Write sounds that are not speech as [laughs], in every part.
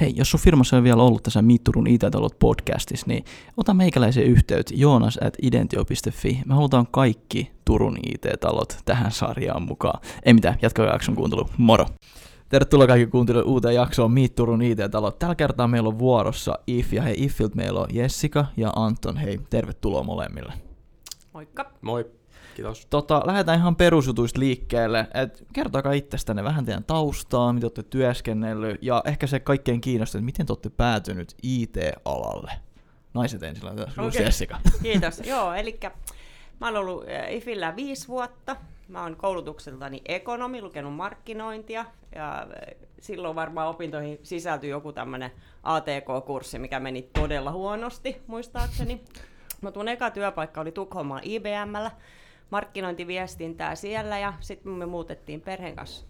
Hei, jos sun firmassa on vielä ollut tässä Mitturun IT-talot podcastissa, niin ota meikäläisen yhteyttä joonas at identio.fi. Me halutaan kaikki Turun IT-talot tähän sarjaan mukaan. Ei mitään, jatkaa jakson kuuntelu. Moro! Tervetuloa kaikki kuuntelijoille uuteen jaksoon Meet Turun IT-talot. Tällä kertaa meillä on vuorossa If ja hei Ifilt meillä on Jessica ja Anton. Hei, tervetuloa molemmille. Moikka. Moi. Kiitos. Tota, lähdetään ihan perusjutuista liikkeelle. Et kertokaa itsestänne vähän teidän taustaa, mitä olette työskennellyt, ja ehkä se kaikkein kiinnostaa, että miten te olette päätynyt IT-alalle. Naiset ensin, okay. Okei. Jessica. [laughs] Kiitos. Joo, eli mä oon ollut äh, IFillä viisi vuotta. Mä oon koulutukseltani ekonomi, lukenut markkinointia ja äh, silloin varmaan opintoihin sisältyi joku tämmöinen ATK-kurssi, mikä meni todella huonosti, muistaakseni. Mutta mun eka työpaikka oli Tukholmalla IBMllä, markkinointiviestintää siellä ja sitten me muutettiin perheen kanssa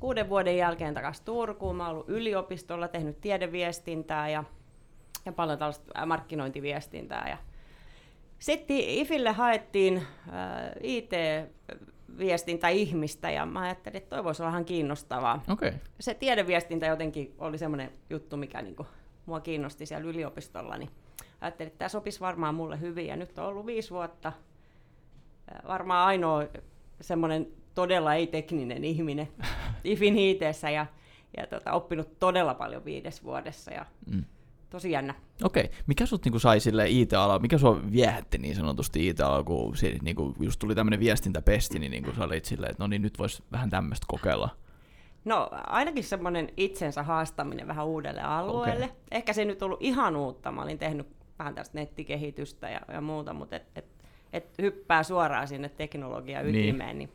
kuuden vuoden jälkeen takaisin Turkuun. Mä oon ollut yliopistolla, tehnyt tiedeviestintää ja, ja paljon tällaista äh, markkinointiviestintää. Ja sitten IFille haettiin äh, IT-viestintäihmistä ja mä ajattelin, että toi voisi olla ihan kiinnostavaa. Okay. Se tiedeviestintä jotenkin oli semmoinen juttu, mikä niinku mua kiinnosti siellä yliopistolla, niin ajattelin, että tämä sopisi varmaan mulle hyvin ja nyt on ollut viisi vuotta varmaan ainoa semmoinen todella ei-tekninen ihminen [laughs] IFin hiiteessä ja, ja tota, oppinut todella paljon viides vuodessa ja Mm. tosi jännä. Okei. Mikä sut niinku sai sille IT-ala, mikä sua viehätti niin sanotusti IT-ala, kun si- niinku just tuli tämmöinen viestintäpesti, niin niinku sä olit silleen, että no niin nyt vois vähän tämmöistä kokeilla. No ainakin semmoinen itsensä haastaminen vähän uudelle alueelle. Okei. Ehkä se ei nyt ollut ihan uutta. Mä olin tehnyt vähän tästä nettikehitystä ja, ja muuta, mutta et, et, et hyppää suoraan sinne teknologian Niin. ytimeen. Niin.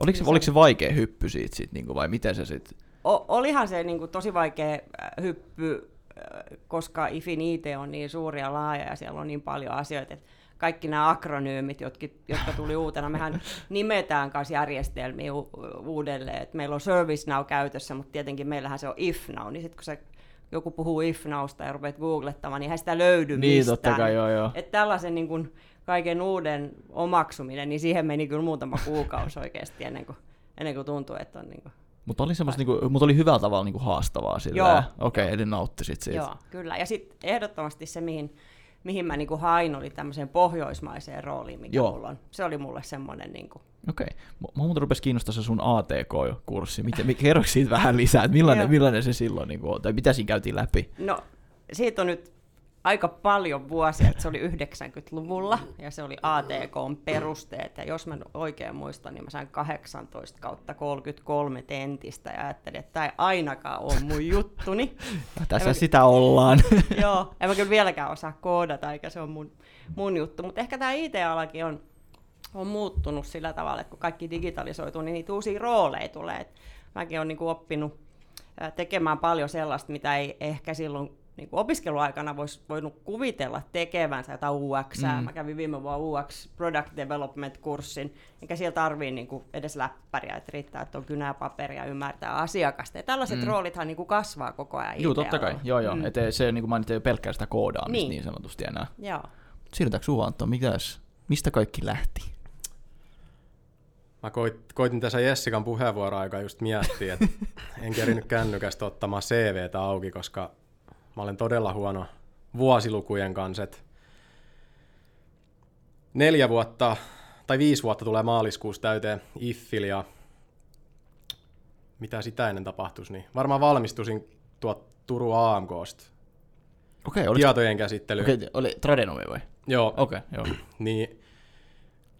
Oliko se, Niin se- oliko se vaikea hyppy siitä sit, niinku, vai miten se sitten? Olihan se niin kuin, tosi vaikea äh, hyppy, äh, koska IFin IT on niin suuri ja laaja ja siellä on niin paljon asioita, että kaikki nämä akronyymit, jotkin, jotka tuli [laughs] uutena, mehän nimetään kanssa järjestelmiä u- uudelleen, että meillä on ServiceNow käytössä, mutta tietenkin meillähän se on IfNow, niin sitten kun se joku puhuu IfNowsta ja rupeat googlettamaan, niin eihän sitä löydy Niin, mistään. totta kai, joo, joo. Että tällaisen niin kuin, kaiken uuden omaksuminen, niin siihen meni kyllä muutama kuukausi oikeasti ennen kuin, ennen kuin tuntui, että on niin kuin, Mutta oli, semmoista, niinku, mut oli hyvällä tavalla niinku haastavaa. Joo. Okei, okay, eli nauttisit siitä. Joo, kyllä. Ja sitten ehdottomasti se, mihin, mihin mä niinku hain, oli tämmöiseen pohjoismaiseen rooliin, mikä Joo. mulla on. Se oli mulle semmoinen, niinku, Okei. Okay. Mä muuten rupesi kiinnostaa se sun ATK-kurssi. Miten, mi- kerroks siitä vähän lisää, että millainen, millainen se silloin niin on, tai mitä siinä käytiin läpi? no siitä on nyt aika paljon vuosia, että se oli 90-luvulla ja se oli ATKn perusteet. Ja jos mä oikein muistan, niin mä sain 18 kautta 33 tentistä ja ajattelin, että tämä ei ainakaan ole mun juttuni. [laughs] Tässä Mä- sitä ollaan. [laughs] Joo, en mä kyllä vieläkään osaa koodata, eikä se ole mun, mun juttu. Mutta ehkä tämä IT-alakin on, on muuttunut sillä tavalla, että kun kaikki digitalisoituu, niin niitä uusia rooleja tulee. Et mäkin olen niinku oppinut ää, tekemään paljon sellaista, mitä ei ehkä silloin niin opiskeluaikana vois voinut kuvitella tekevänsä jotain UX. Mm. Mä kävin viime vuonna UX Product Development-kurssin, eikä siellä tarvii niin edes läppäriä, että riittää, että on kynää paperia ja ymmärtää asiakasta. Ja tällaiset Mm. roolithan niin kasvaa koko ajan Joo, totta kai. Joo, joo. Mm. Et se niin kuin mainittiin, ei ole pelkkää sitä koodaamista niin. Niin. sanotusti enää. Joo. Siirrytäänkö suun Anton, mitäs, mistä kaikki lähti? Mä koit, koitin tässä Jessikan puheenvuoroa aika just miettiä, että [laughs] en kerinyt kännykästä ottamaan CVtä auki, koska mä olen todella huono vuosilukujen kanssa. Neljä vuotta tai viisi vuotta tulee maaliskuussa täyteen IFFIL ja mitä sitä ennen tapahtuisi, niin varmaan valmistuisin tuot Turun AMKsta Okei, oliko, tietojen käsittely. okei, oli Tradenomi vai? Joo, Okei, joo. [clears throat] niin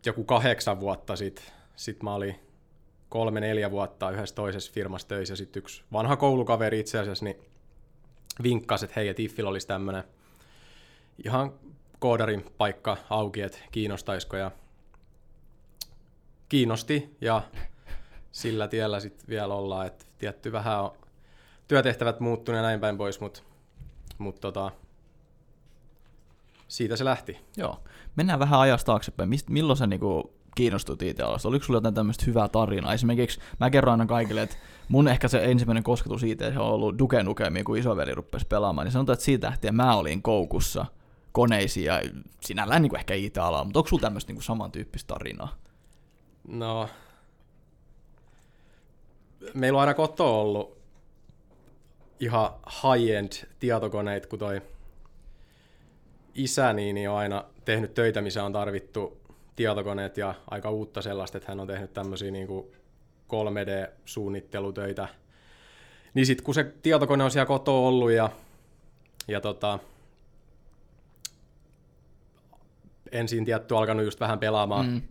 joku kahdeksan vuotta sitten sit mä olin kolme-neljä vuotta yhdessä toisessa firmassa töissä ja sitten yksi vanha koulukaveri itse asiassa niin vinkkasi, että hei, että Iffillä olisi tämmöinen ihan koodarin paikka auki, että kiinnostaisiko ja kiinnosti ja sillä tiellä sitten vielä ollaan, että tietty vähän on työtehtävät muuttunut ja näin päin pois, mutta mut tota, siitä se lähti. Joo. Mennään vähän ajasta taaksepäin. Mist, milloin sä niinku kiinnostuit IT-alasta? Oliko sulla jotain tämmöistä hyvää tarinaa? Esimerkiksi mä kerron aina kaikille, että mun ehkä se ensimmäinen kosketus IT on ollut Duke Nukemia, kun isoveli rupesi pelaamaan. Niin sanotaan, että siitä lähtien mä olin koukussa koneisiin ja sinällään niin ehkä IT-alaa, mutta onko sulla tämmöistä niin samantyyppistä tarinaa? No, meillä on aina koto ollut ihan high-end tietokoneita, kun toi isäni niin on aina tehnyt töitä, missä on tarvittu tietokoneet ja aika uutta sellaista, että hän on tehnyt tämmöisiä niin 3D-suunnittelutöitä. Niin sitten kun se tietokone on siellä kotoa ollut ja, ja tota, ensin tietty alkanut just vähän pelaamaan mm.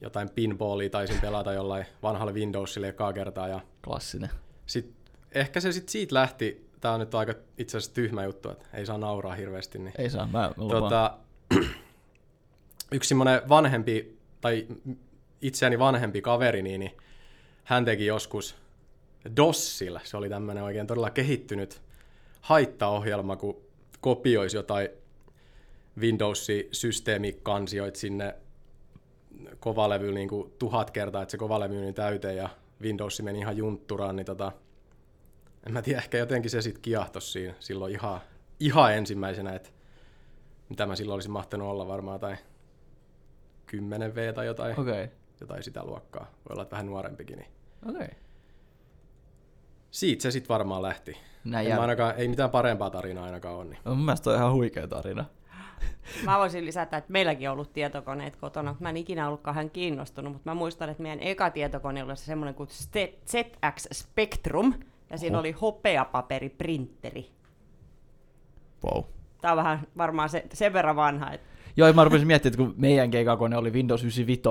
jotain pinballia, taisin pelata jollain vanhalle Windowsille ekaa kertaa. Ja Klassinen. sit, ehkä se sitten siitä lähti, tämä on nyt aika itse asiassa tyhmä juttu, että ei saa nauraa hirveästi. Niin, Ei saa, mä, mä lupaan. tota, yksi semmoinen vanhempi, tai itseäni vanhempi kaveri, niin, niin hän teki joskus DOSilla, se oli tämmöinen oikein todella kehittynyt haittaohjelma, kun kopioisi jotain Windows-systeemikansioita sinne kovalevy niin kuin tuhat kertaa, että se kovalevy meni täyteen ja Windows meni ihan juntturaan, niin tota, en mä tiedä, ehkä jotenkin se sitten kiahtos siinä silloin ihan, ihan ensimmäisenä, että mitä mä silloin olisin mahtanut olla varmaan tai 10 V tai jotain, Okei, jotain sitä luokkaa. Voi olla, että vähän nuorempikin. Niin. okei. Siitä se sitten varmaan lähti. Näin En ainakaan, ei mitään parempaa tarinaa ainakaan ole. Niin. No, mun mielestä on ihan huikea tarina. Mä voisin lisätä, että meilläkin on ollut tietokoneet kotona. Mä en ikinä ollut kauhean kiinnostunut, mutta mä muistan, että meidän eka tietokone oli se semmoinen kuin ZX Spectrum, ja siinä Oho. oli hopeapaperiprinteri. Wow. Tää on vähän varmaan se, sen verran vanha, että Joo, mä rupesin miettimään, että kun meidän keikakone oli Windows 95,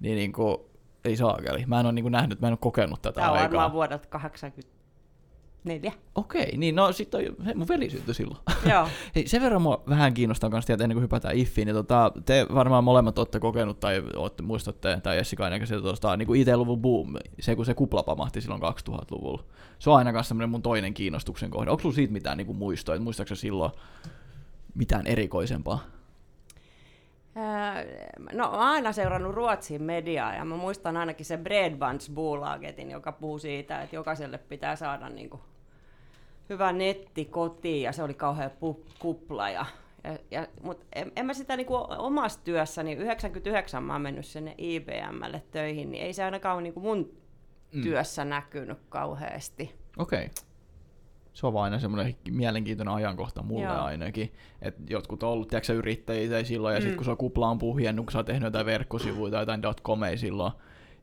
niin niinku, ei saakeli. Mä en ole niinku nähnyt, mä en ole kokenut tätä tää on aikaa. varmaan vuodelta 84. Okei, niin no sit on, hei, mun veli syntyi silloin. Joo. [laughs] Hei, sen verran mua vähän kiinnostaa myös tietää, ennen kuin hypätään IFFiin, niin tota, te varmaan molemmat olette kokenut tai olette, muistatte, tai Jessica ainakin se tuosta niin kuin IT-luvun boom, se kun se kupla pamahti silloin 2000-luvulla. Se on ainakaan semmoinen mun toinen kiinnostuksen kohde. Onko sulla siitä mitään niin kuin muistoja, muistaaksä silloin mitään erikoisempaa? No, mä oon aina seurannut Ruotsin mediaa ja mä muistan ainakin se Bredbandsbolagetin, joka puhuu siitä, että jokaiselle pitää saada niin kuin hyvä netti kotiin ja se oli kauhean pu- kupla. Ja, ja, ja, Mutta en, en, mä sitä niin kuin omassa työssäni, 99 mä oon mennyt sinne IBMlle töihin, niin ei se ainakaan ole niin kuin mun Mm. työssä näkynyt kauheasti. Okei. Okay. Se on vaan aina semmoinen mielenkiintoinen ajankohta mulle Joo. ainakin. Että jotkut on ollut, tiedätkö, yrittäjiä silloin, ja Mm. sitten kun se on kuplaan puhjennut, kun sä oot tehnyt jotain verkkosivuja tai jotain .comia silloin,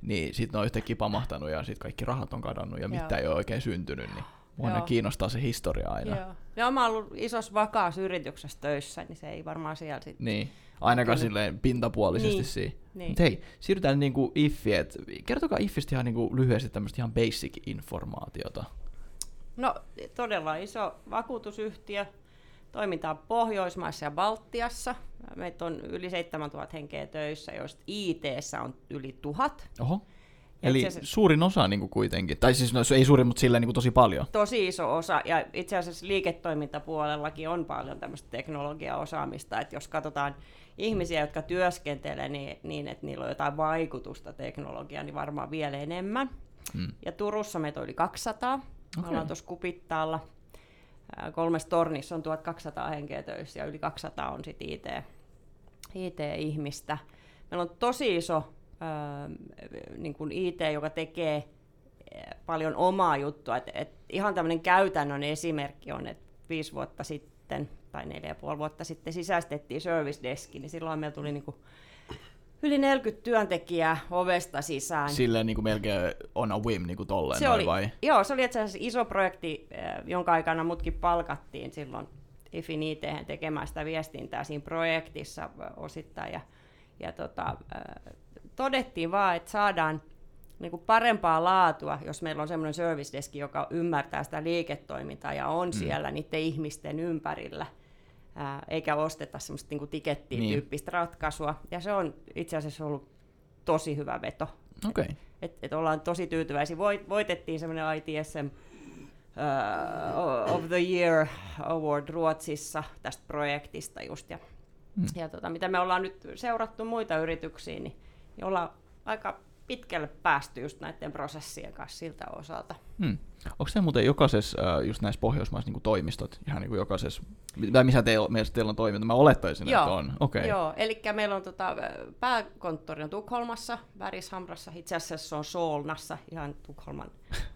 niin sitten ne on yhtäkkiä pamahtanut ja sitten kaikki rahat on kadonnut ja Joo. mitään ei ole oikein syntynyt, niin mua aina Joo. kiinnostaa se historia aina. Joo. Ja mä oon ollut isossa vakaassa yrityksessä töissä, niin se ei varmaan siellä sitten. Niin, ainakaan Kyllä. silleen pintapuolisesti Niin. siinä. Niin. Mut hei, siirrytään niinku IFFiin, et kertokaa IFFistä ihan niinku lyhyesti tämmöistä ihan basic informaatiota. No todella iso vakuutusyhtiö. Toimintaa Pohjoismaissa ja Baltiassa. Meitä on yli 7000 henkeä töissä, joista it on yli tuhat. Oho. Eli asiassa, suurin osa niin kuin kuitenkin, tai siis no, ei suurin, mutta sillä niin kuin tosi paljon. Tosi iso osa, ja itse asiassa liiketoimintapuolellakin on paljon tämmöistä teknologiaosaamista, että jos katsotaan ihmisiä, jotka työskentelee niin, niin, että niillä on jotain vaikutusta teknologiaan, niin varmaan vielä enemmän. Hmm. Ja Turussa meitä oli 200, Okay. Me ollaan tuossa Kupittaalla. Kolmessa tornissa on 1200 henkeä töissä ja yli 200 on sitten IT, IT-ihmistä. Meillä on tosi iso äh, niin kuin IT, joka tekee paljon omaa juttua. Et, et ihan tämmöinen käytännön esimerkki on, että viisi vuotta sitten tai neljä ja puoli vuotta sitten sisäistettiin service deski, niin silloin meillä tuli niin kuin yli 40 työntekijää ovesta sisään. Silleen niinku melkein on a whim niinku tolleen Se oli, vai? Joo, se oli itse asiassa iso projekti, eh, jonka aikana mutkin palkattiin silloin IFin IT tekemään sitä viestintää siinä projektissa osittain. Ja, ja tota, eh, todettiin vaan, että saadaan niin kuin parempaa laatua, jos meillä on semmoinen service deski, joka ymmärtää sitä liiketoimintaa ja on mm. siellä niiden ihmisten ympärillä, ää, eikä osteta semmoista niin tikettiin-tyyppistä ratkaisua. Ja se on itse asiassa ollut tosi hyvä veto. Okei. Okay. Et, et ollaan tosi tyytyväisiä. Voit, voitettiin semmoinen ITSM uh, of the Year Award Ruotsissa tästä projektista just. Ja, Mm. ja tota, mitä me ollaan nyt seurattu muita yrityksiä, niin, niin ollaan aika pitkälle päästy just näiden prosessien kanssa siltä osalta. Hmm. Onko se muuten jokaisessa, äh, just näissä pohjoismaissa niin toimistot, ihan niin kuin jokaisessa, tai missä teillä, missä teillä on toiminta? Mä olettaisin, Joo, että on. Okay. Joo, eli meillä on tota, pääkonttori on Tukholmassa, Värishamrassa, itse asiassa se on Solnassa, ihan Tukholman,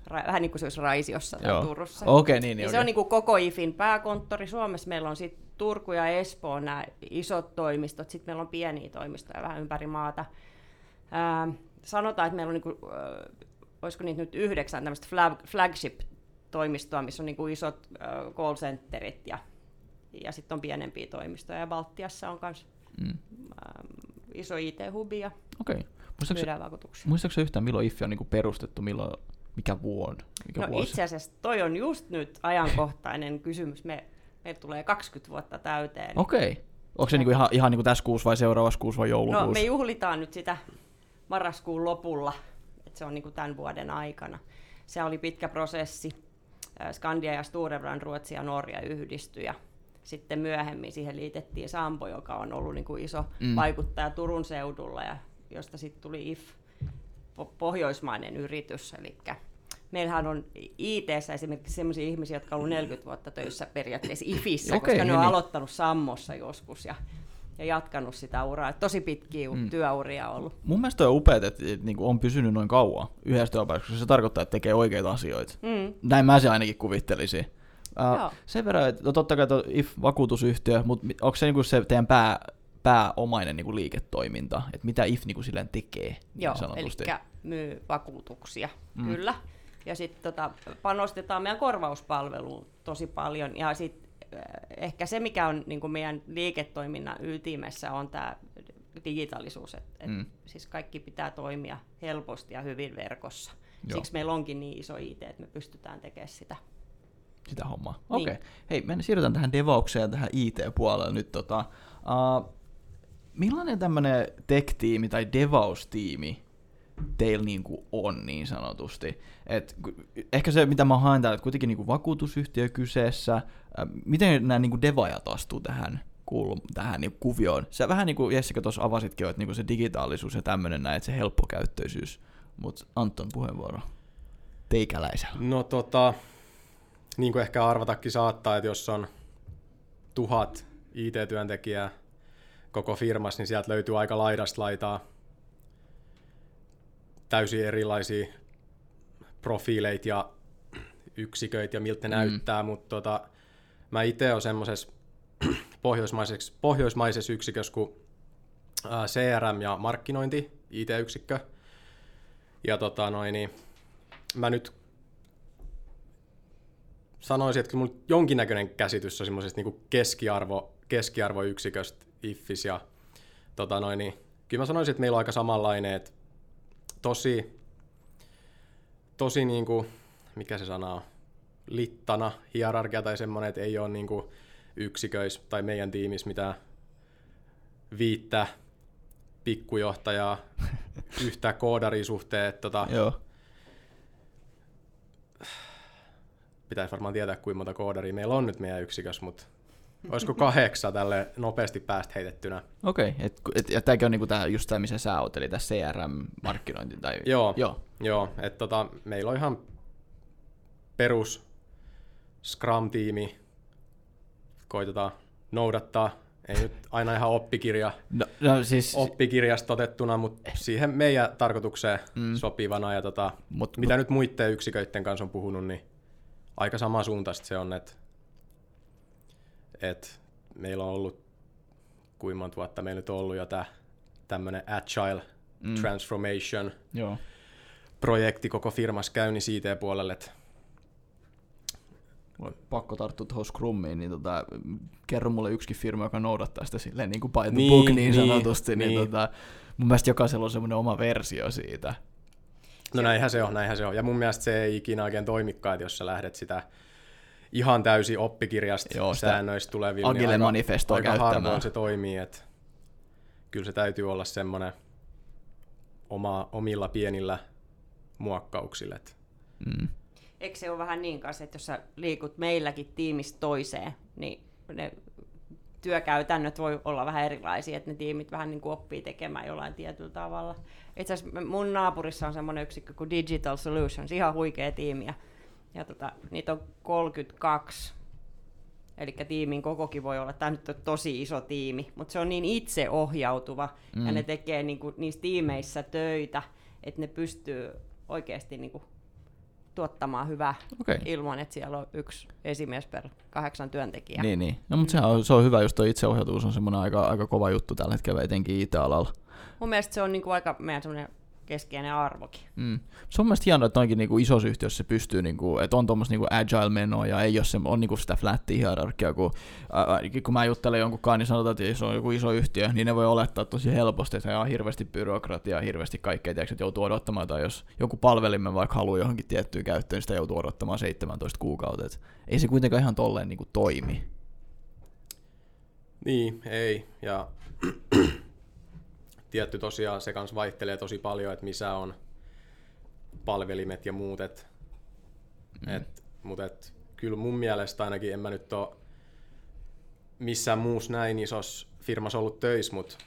ra- [laughs] vähän niin kuin se olisi Raisiossa tai Joo. Turussa. Okei, niin, niin, Ja okei. se on niin kuin koko IFin pääkonttori. Suomessa meillä on sitten Turku ja Espoo nämä isot toimistot, sitten meillä on pieniä toimistoja vähän ympäri maata. Ää, sanotaan, että meillä on, niin kuin, äh, olisiko niitä nyt yhdeksän tämmöistä flag- flagship-toimistoa, missä on niin kuin isot äh, call centerit ja, ja sitten on pienempiä toimistoja. Ja Baltiassa on myös Mm. ähm, iso IT-hubi ja Okei. Muistaakseni, myydään vakuutuksia. muistaakseni yhtään, milloin IFI on niin kuin perustettu, milloin, mikä vuonna? Mikä No vuosi? itse asiassa toi on just nyt ajankohtainen kysymys. Me, meille tulee 20 vuotta täyteen. Okei. Onko se niinku ihan, ihan niinku tässä kuussa vai seuraavassa kuussa vai joulukuussa? No me juhlitaan nyt sitä marraskuun lopulla, että se on niin kuin tämän vuoden aikana. Se oli pitkä prosessi. Skandia ja Storebrand, Ruotsi ja Norja yhdistyi ja sitten myöhemmin siihen liitettiin Sampo, joka on ollut niin kuin iso Mm. vaikuttaja Turun seudulla ja josta sitten tuli IF, po- pohjoismainen yritys. Eli meillähän on it esimerkiksi sellaisia ihmisiä, jotka on ollut 40 vuotta töissä periaatteessa IFissä, Okei, koska ne niin, on niin. aloittanut Sammossa joskus ja, ja jatkanut sitä uraa. Et Tosi pitkiä Mm. työuria ollut. Mun mielestä on upeat, että, että niinku on pysynyt noin kauan yhdessä työpaikassa, koska se tarkoittaa, että tekee oikeita asioita. Mm. Näin mä se ainakin kuvittelisin. Uh, Joo. sen verran, että no totta kai tuo IF-vakuutusyhtiö, mutta onko se niinku se teidän pää, pääomainen niinku liiketoiminta, että mitä IF niinku silleen tekee niin Joo, eli myy vakuutuksia, mm. kyllä. Ja sitten tota, panostetaan meidän korvauspalveluun tosi paljon. Ja sitten ehkä se, mikä on niin kuin meidän liiketoiminnan ytimessä, on tämä digitaalisuus. Et, et Mm. Siis kaikki pitää toimia helposti ja hyvin verkossa. Joo. Siksi meillä onkin niin iso IT, että me pystytään tekemään sitä. Sitä hommaa. Niin. Okei. Okay. Hei, me siirrytään tähän devaukseen ja tähän IT-puolelle nyt. Tota, uh, millainen tämmöinen tech-tiimi tai devaus-tiimi teillä niinku on niin sanotusti? Et, ehkä se, mitä mä haen täällä, että kuitenkin niinku vakuutusyhtiö kyseessä, miten nämä niinku devaajat astuu tähän tähän niinku kuvioon. Sä vähän niin kuin Jessica tuossa avasitkin että niinku se digitaalisuus ja tämmöinen näin, että se helppokäyttöisyys. Mutta Anton puheenvuoro teikäläisellä. No tota, niin kuin ehkä arvatakin saattaa, että jos on tuhat IT-työntekijää koko firmassa, niin sieltä löytyy aika laidasta laitaa täysin erilaisia profiileita ja yksiköitä ja miltä ne Mm. näyttää, mutta tota, mä itse olen semmoisessa [clears throat] pohjoismaisessa, pohjoismaisessa yksikössä kuin CRM ja markkinointi, IT-yksikkö. Ja tota noin, niin mä nyt sanoisin, että kyllä mulla jonkinnäköinen käsitys on semmoisesta niin keskiarvo, keskiarvoyksiköstä IFFIS ja tota noin, niin kyllä mä sanoisin, että meillä on aika samanlainen, että tosi, tosi niin kuin, mikä se sana on, littana hierarkia tai semmoinen, että ei ole niin kuin yksiköissä tai meidän tiimissä mitään viittä pikkujohtajaa [laughs] yhtä koodaria suhteen, että tota, Joo. pitäisi varmaan tietää, kuinka monta koodaria meillä on nyt meidän yksikössä, mutta olisiko kahdeksan tälle nopeasti päästä heitettynä. Okei, okay, et, et, ja tämäkin on niinku tää, just tämä, missä sä oot, eli tässä CRM-markkinointi. Tai... Joo, Joo. joo että tota, meillä on ihan perus Scrum-tiimi, koitetaan noudattaa, ei nyt aina ihan oppikirja, No, no siis, oppikirjasta otettuna, mutta siihen meidän tarkoitukseen Mm. sopivana. Ja tota, mut, mitä nyt muiden yksiköiden kanssa on puhunut, niin aika sama suuntaista se on, että, että meillä on ollut, kuinka monta vuotta meillä nyt on ollut jo tämmöinen Agile Mm. Transformation Joo. projekti koko firmassa käynnissä IT-puolelle, että Mulla on pakko tarttua tuohon Scrummiin, niin tota, kerro mulle yksikin firma, joka noudattaa sitä silleen niin kuin by the Niin, book niin, niin, sanotusti, niin, niin. Tota, mun mielestä jokaisella on semmoinen oma versio siitä. no näinhän se on, näinhän se on. Ja mun mielestä se ei ikinä oikein toimikaan, että jos sä lähdet sitä ihan täysin oppikirjasta Joo, säännöistä tuleville, Agile niin aika, manifestoa aika käyttämään. harvoin se toimii, että kyllä se täytyy olla semmoinen oma, omilla pienillä muokkauksilla. että Mm. Eikö se ole vähän niin kanssa, että jos sä liikut meilläkin tiimistä toiseen, niin ne työkäytännöt voi olla vähän erilaisia, että ne tiimit vähän niin kuin oppii tekemään jollain tietyllä tavalla. Itse asiassa mun naapurissa on semmoinen yksikkö kuin Digital Solutions, ihan huikea tiimi, ja, ja tota, niitä on 32 Eli tiimin kokokin voi olla, tämä nyt on tosi iso tiimi, mutta se on niin itseohjautuva mm. ja ne tekee niinku niissä tiimeissä töitä, että ne pystyy oikeasti niinku tuottamaan hyvää okay. ilman, että siellä on yksi esimies per kahdeksan työntekijää. Niin, niin. No, mutta se on, se on hyvä, just tuo itseohjautuvuus on semmoinen aika, aika kova juttu tällä hetkellä, etenkin IT-alalla. Mun mielestä se on niinku aika meidän semmoinen keskeinen arvokin. Mm. Se on mielestäni hienoa, että noinkin niinku isossa yhtiössä se pystyy, niinku, että on tuommoista niinku agile-menoa ja ei ole se, on niinku sitä flattia hierarkiaa, kun, ää, kun mä juttelen jonkun niin sanotaan, että jos on joku iso yhtiö, niin ne voi olettaa tosi helposti, että on hirveästi byrokratiaa, hirveästi kaikkea, tiedätkö, että joutuu odottamaan, tai jos joku palvelimme vaikka haluaa johonkin tiettyyn käyttöön, niin sitä joutuu odottamaan 17 kuukautta. Et ei se kuitenkaan ihan tolleen niinku toimi. Niin, ei. Ja tietty tosiaan se kanssa vaihtelee tosi paljon, että missä on palvelimet ja muut. Et, mm. et, mutta et, kyllä mun mielestä ainakin en mä nyt ole missään muussa näin isossa firmassa ollut töissä, mutta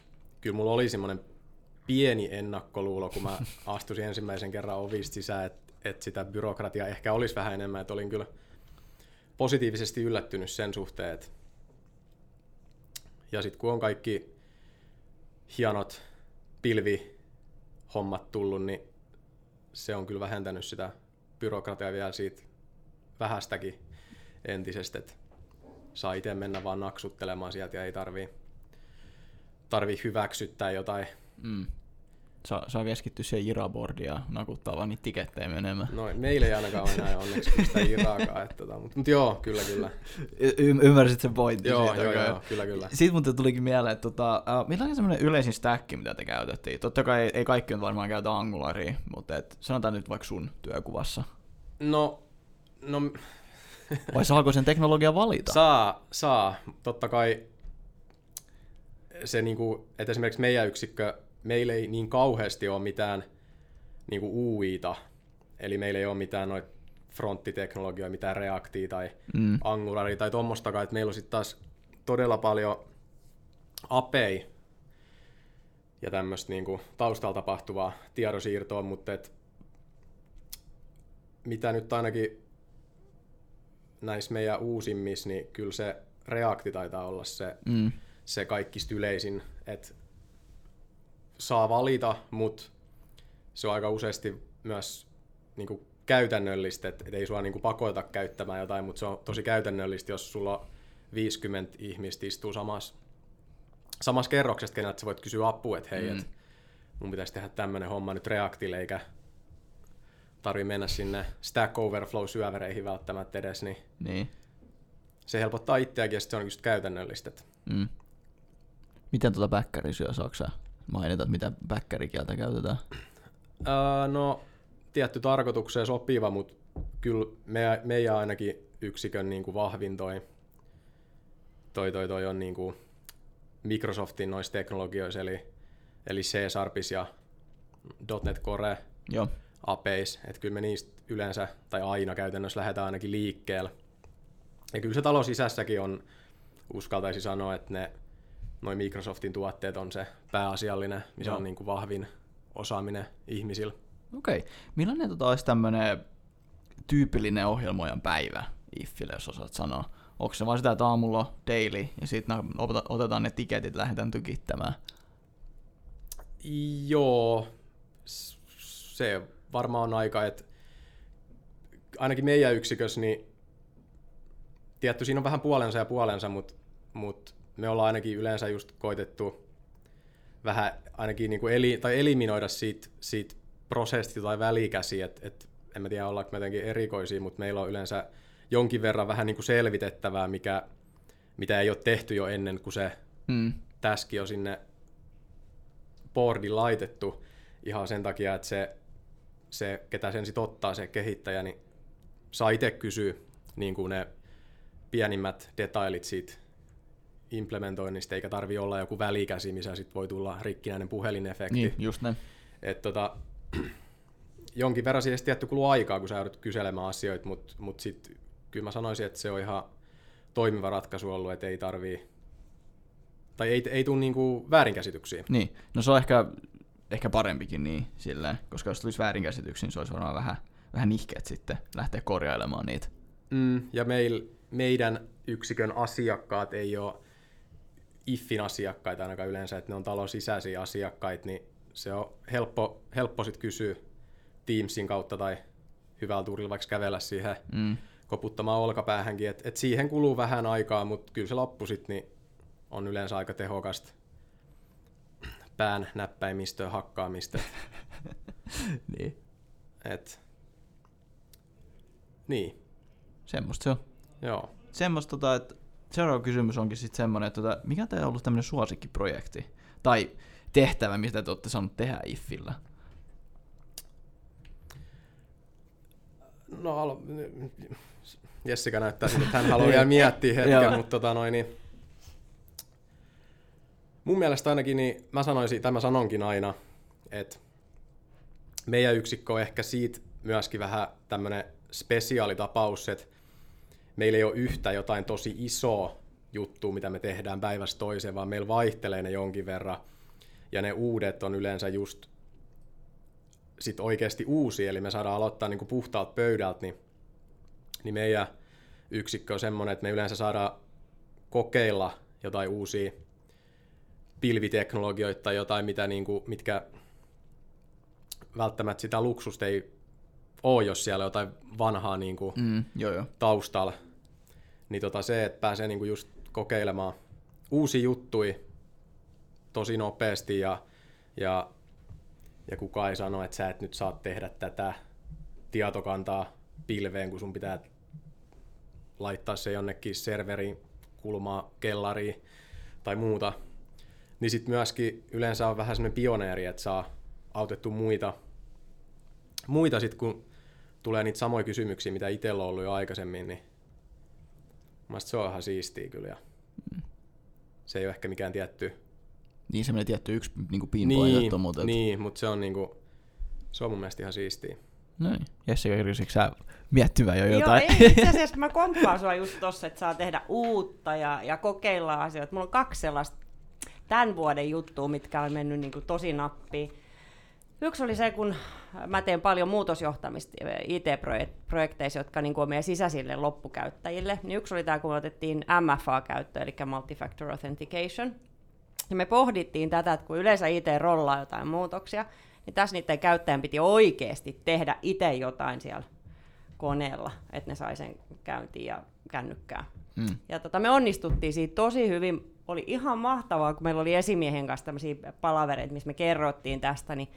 kyllä mulla oli semmoinen pieni ennakkoluulo, kun mä [laughs] astusin ensimmäisen kerran ovista sisään, että et sitä byrokratiaa ehkä olisi vähän enemmän, että olin kyllä positiivisesti yllättynyt sen suhteen, että ja sitten kun on kaikki hienot pilvihommat tullut, niin se on kyllä vähentänyt sitä byrokratiaa vielä siitä vähästäkin entisestä, että saa itse mennä vaan naksuttelemaan sieltä ja ei tarvii, tarvii hyväksyttää jotain mm saa, saa keskittyä siihen Iraboardiin ja nakuttaa vaan niitä tikettejä menemään. No meillä ei ainakaan ole enää onneksi sitä Iraakaan. Että, tota, mutta, mutta joo, kyllä kyllä. Y- ymmärsit sen pointin joo, siitä. Joo, joo, kyllä kyllä. Sitten muuten tulikin mieleen, että tota, uh, millainen semmoinen yleisin stack, mitä te käytettiin? Totta kai ei, ei kaikki on varmaan käytä Angularia, mutta et, sanotaan nyt vaikka sun työkuvassa. No, no... Vai saako sen teknologia valita? Saa, saa. Totta kai se, niinku, että esimerkiksi meidän yksikkö meillä ei niin kauheasti ole mitään niin kuin UIta, eli meillä ei ole mitään noita fronttiteknologioita, mitään Reactia tai mm. Angularia tai tuommoistakaan, että meillä on sitten taas todella paljon API ja tämmöistä niin kuin taustalla tapahtuvaa tiedosiirtoa, mutta et, mitä nyt ainakin näissä meidän uusimmissa, niin kyllä se Reacti taitaa olla se, mm. se kaikista yleisin, että saa valita, mutta se on aika useasti myös niin kuin käytännöllistä, että et ei sua niin kuin pakota käyttämään jotain, mutta se on tosi käytännöllistä, jos sulla on 50 ihmistä istuu samassa, samassa kerroksessa, keneltä sä voit kysyä apua, että hei, mm. et mun pitäisi tehdä tämmöinen homma nyt Reactille, eikä tarvi mennä sinne Stack Overflow-syövereihin välttämättä edes, niin, niin. se helpottaa itseäkin ja se on just käytännöllistä. Mm. Miten tuota backeria syö, saako mainita, mitä backkerikieltä käytetään? Öö, no, tietty tarkoitukseen sopiva, mutta kyllä me, meidän ainakin yksikön niin kuin vahvin toi, toi, toi, toi on niin kuin Microsoftin noissa teknologioissa, eli, eli C-Sharpis ja .NET Core Joo. APIs, että kyllä me niistä yleensä, tai aina käytännössä lähdetään ainakin liikkeelle. Ja kyllä se talo sisässäkin on, uskaltaisi sanoa, että ne noin Microsoftin tuotteet on se pääasiallinen, missä Joo. on niin kuin vahvin osaaminen ihmisillä. Okei. Okay. Millainen tota olisi tämmöinen tyypillinen ohjelmoijan päivä Iffille, jos osaat sanoa? Onko se vaan sitä, että aamulla on daily ja sitten otetaan ne tiketit lähdetään tykittämään? Joo, se varmaan on aika, että ainakin meidän yksikössä, niin tietty siinä on vähän puolensa ja puolensa, mutta mut me ollaan ainakin yleensä just koitettu vähän ainakin niin kuin eli, tai eliminoida siitä, siitä prosessista tai välikäsiä, että et, en mä tiedä ollaanko me jotenkin erikoisia, mutta meillä on yleensä jonkin verran vähän niin kuin selvitettävää, mikä, mitä ei ole tehty jo ennen kuin se mm. täski on sinne boardin laitettu ihan sen takia, että se, se ketä sen sitten ottaa, se kehittäjä, niin saa itse kysyä niin kuin ne pienimmät detailit siitä implementoinnista, eikä tarvi olla joku välikäsi, missä sit voi tulla rikkinäinen puhelinefekti. Niin, just näin. Et tota, [clears throat] jonkin verran siihen tietty kuluu aikaa, kun sä joudut kyselemään asioita, mutta mut sitten kyllä mä sanoisin, että se on ihan toimiva ratkaisu ollut, että ei tarvii tai ei, ei tule niinku väärinkäsityksiä. Niin, no se on ehkä, ehkä parempikin niin silleen, koska jos tulisi väärinkäsityksiä, niin se olisi varmaan vähän, vähän nihkeet sitten lähteä korjailemaan niitä. Mm, ja meil, meidän yksikön asiakkaat ei ole IFFin asiakkaita ainakaan yleensä, että ne on talon sisäisiä asiakkaita, niin se on helppo, helppo sitten kysyä Teamsin kautta tai hyvällä tuurilla vaikka kävellä siihen Mm. koputtamaan olkapäähänkin, että et siihen kuluu vähän aikaa, mutta kyllä se loppu sitten niin on yleensä aika tehokasta pään näppäimistöä hakkaamista. [laughs] Niin, Et, niin, semmoista se on. joo. Semmoista, tota, että seuraava kysymys onkin sitten semmoinen, että tota, mikä teillä on ollut tämmöinen suosikkiprojekti? Tai tehtävä, mitä te olette saaneet tehdä IFFillä? No, alo... Jessica näyttää siltä, että hän haluaa vielä miettiä [laughs] hetken, mutta tota noin, niin... mun mielestä ainakin, niin mä sanoisin, tai mä sanonkin aina, että meidän yksikkö on ehkä siitä myöskin vähän tämmöinen spesiaalitapaus, että meillä ei ole yhtä jotain tosi isoa juttua, mitä me tehdään päivästä toiseen, vaan meillä vaihtelee ne jonkin verran. Ja ne uudet on yleensä just sit oikeasti uusia, eli me saadaan aloittaa niin puhtaalta pöydältä, niin, niin meidän yksikkö on semmoinen, että me yleensä saadaan kokeilla jotain uusia pilviteknologioita tai jotain, mitä, niin kuin, mitkä välttämättä sitä luksusta ei ole, jos siellä on jotain vanhaa niin kuin, Mm, joo, joo. taustalla. Niin tota se, että pääsee niinku just kokeilemaan uusia juttuja tosi nopeasti ja, ja, ja kukaan ei sano, että sä et nyt saa tehdä tätä tietokantaa pilveen, kun sun pitää laittaa se jonnekin serveriin, kulmaa, kellariin tai muuta. Niin sitten myöskin yleensä on vähän semmoinen pioneeri, että saa autettu muita, muita sit kun tulee niitä samoja kysymyksiä, mitä itsellä on ollut jo aikaisemmin, niin Mielestäni se on ihan siistiä kyllä. Ja se ei ole ehkä mikään tietty... Niin semmoinen tietty yksi niin pinpointettu, Niin, mutta... et- niin, mutta se on niinku, se on mun mielestä ihan siistiä. Noin. Jessica, kirjoisitko sä miettimään jo Joo, jotain? ei, itse asiassa [laughs] mä komppaan sua just tossa, että saa tehdä uutta ja, ja kokeilla asioita. Mulla on kaksi sellaista tämän vuoden juttua, mitkä on mennyt niin kuin tosi nappiin. Yksi oli se, kun mä teen paljon muutosjohtamista IT-projekteissa, jotka niin on meidän sisäisille loppukäyttäjille. Niin yksi oli tämä, kun me otettiin MFA käyttöön, eli Multifactor Authentication. Ja me pohdittiin tätä, että kun yleensä IT rollaa jotain muutoksia, niin tässä niiden käyttäjän piti oikeasti tehdä itse jotain siellä koneella, että ne sai sen käyntiin ja kännykkään. Mm. Ja tota, me onnistuttiin siitä tosi hyvin. Oli ihan mahtavaa, kun meillä oli esimiehen kanssa tämmöisiä palavereita, missä me kerrottiin tästä, niin,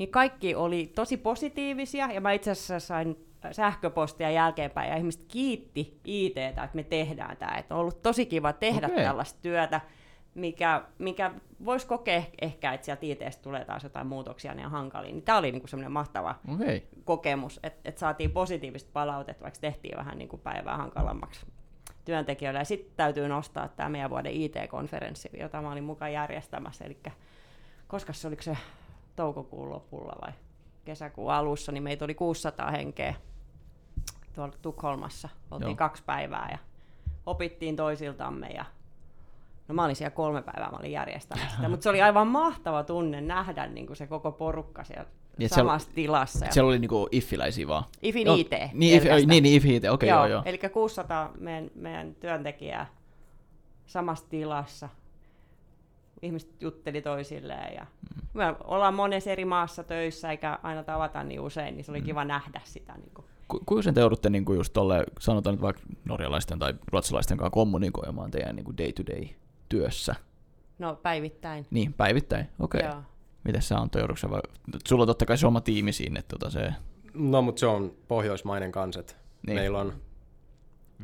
niin kaikki oli tosi positiivisia, ja mä itse asiassa sain sähköpostia jälkeenpäin, ja ihmiset kiitti ITtä, että me tehdään tämä. Että on ollut tosi kiva tehdä okay. tällaista työtä, mikä, mikä voisi kokea ehkä, että sieltä ITstä tulee taas jotain muutoksia ja hankalia. Niin tämä oli niinku semmoinen mahtava. Okay. kokemus, että et saatiin positiivista palautetta, vaikka tehtiin vähän niin kuin päivää hankalammaksi työntekijöille. Ja sitten täytyy nostaa tämä meidän vuoden IT-konferenssi, jota mä olin mukaan järjestämässä. Eli koska se oliko se toukokuun lopulla vai kesäkuun alussa, niin meitä oli 600 henkeä tuolla Tukholmassa. Oltiin Joo. Joo. kaksi päivää ja opittiin toisiltamme ja No mä olin siellä kolme päivää, mä olin järjestämässä sitä, [laughs] mutta se oli aivan mahtava tunne nähdä niin kuin se koko porukka siellä Niin, et siellä- samassa tilassa. Ja Siellä oli niinku iffiläisiä vaan. IFin Joo, IT. Niin, if, niin, niin if IT, okei okay, joo, joo. Eli 600 meidän, meidän työntekijää samassa tilassa. Ihmiset jutteli toisilleen ja Mm. me ollaan monessa eri maassa töissä eikä aina tavata niin usein, niin se oli Mm. kiva nähdä sitä. Niin kuin. Ku, kuinka sen te joudutte niinku just tolle, sanotaan nyt vaikka norjalaisten tai ruotsalaisten kanssa kommunikoimaan teidän niinku day-to-day työssä? No päivittäin. Niin, päivittäin, okei. Okay. Joo. Miten sä Antto, joudutko vai... Sulla on totta kai se oma tiimi siinä, että tota se... No, mutta se on pohjoismainen kanset. Niin. Niin. Meillä on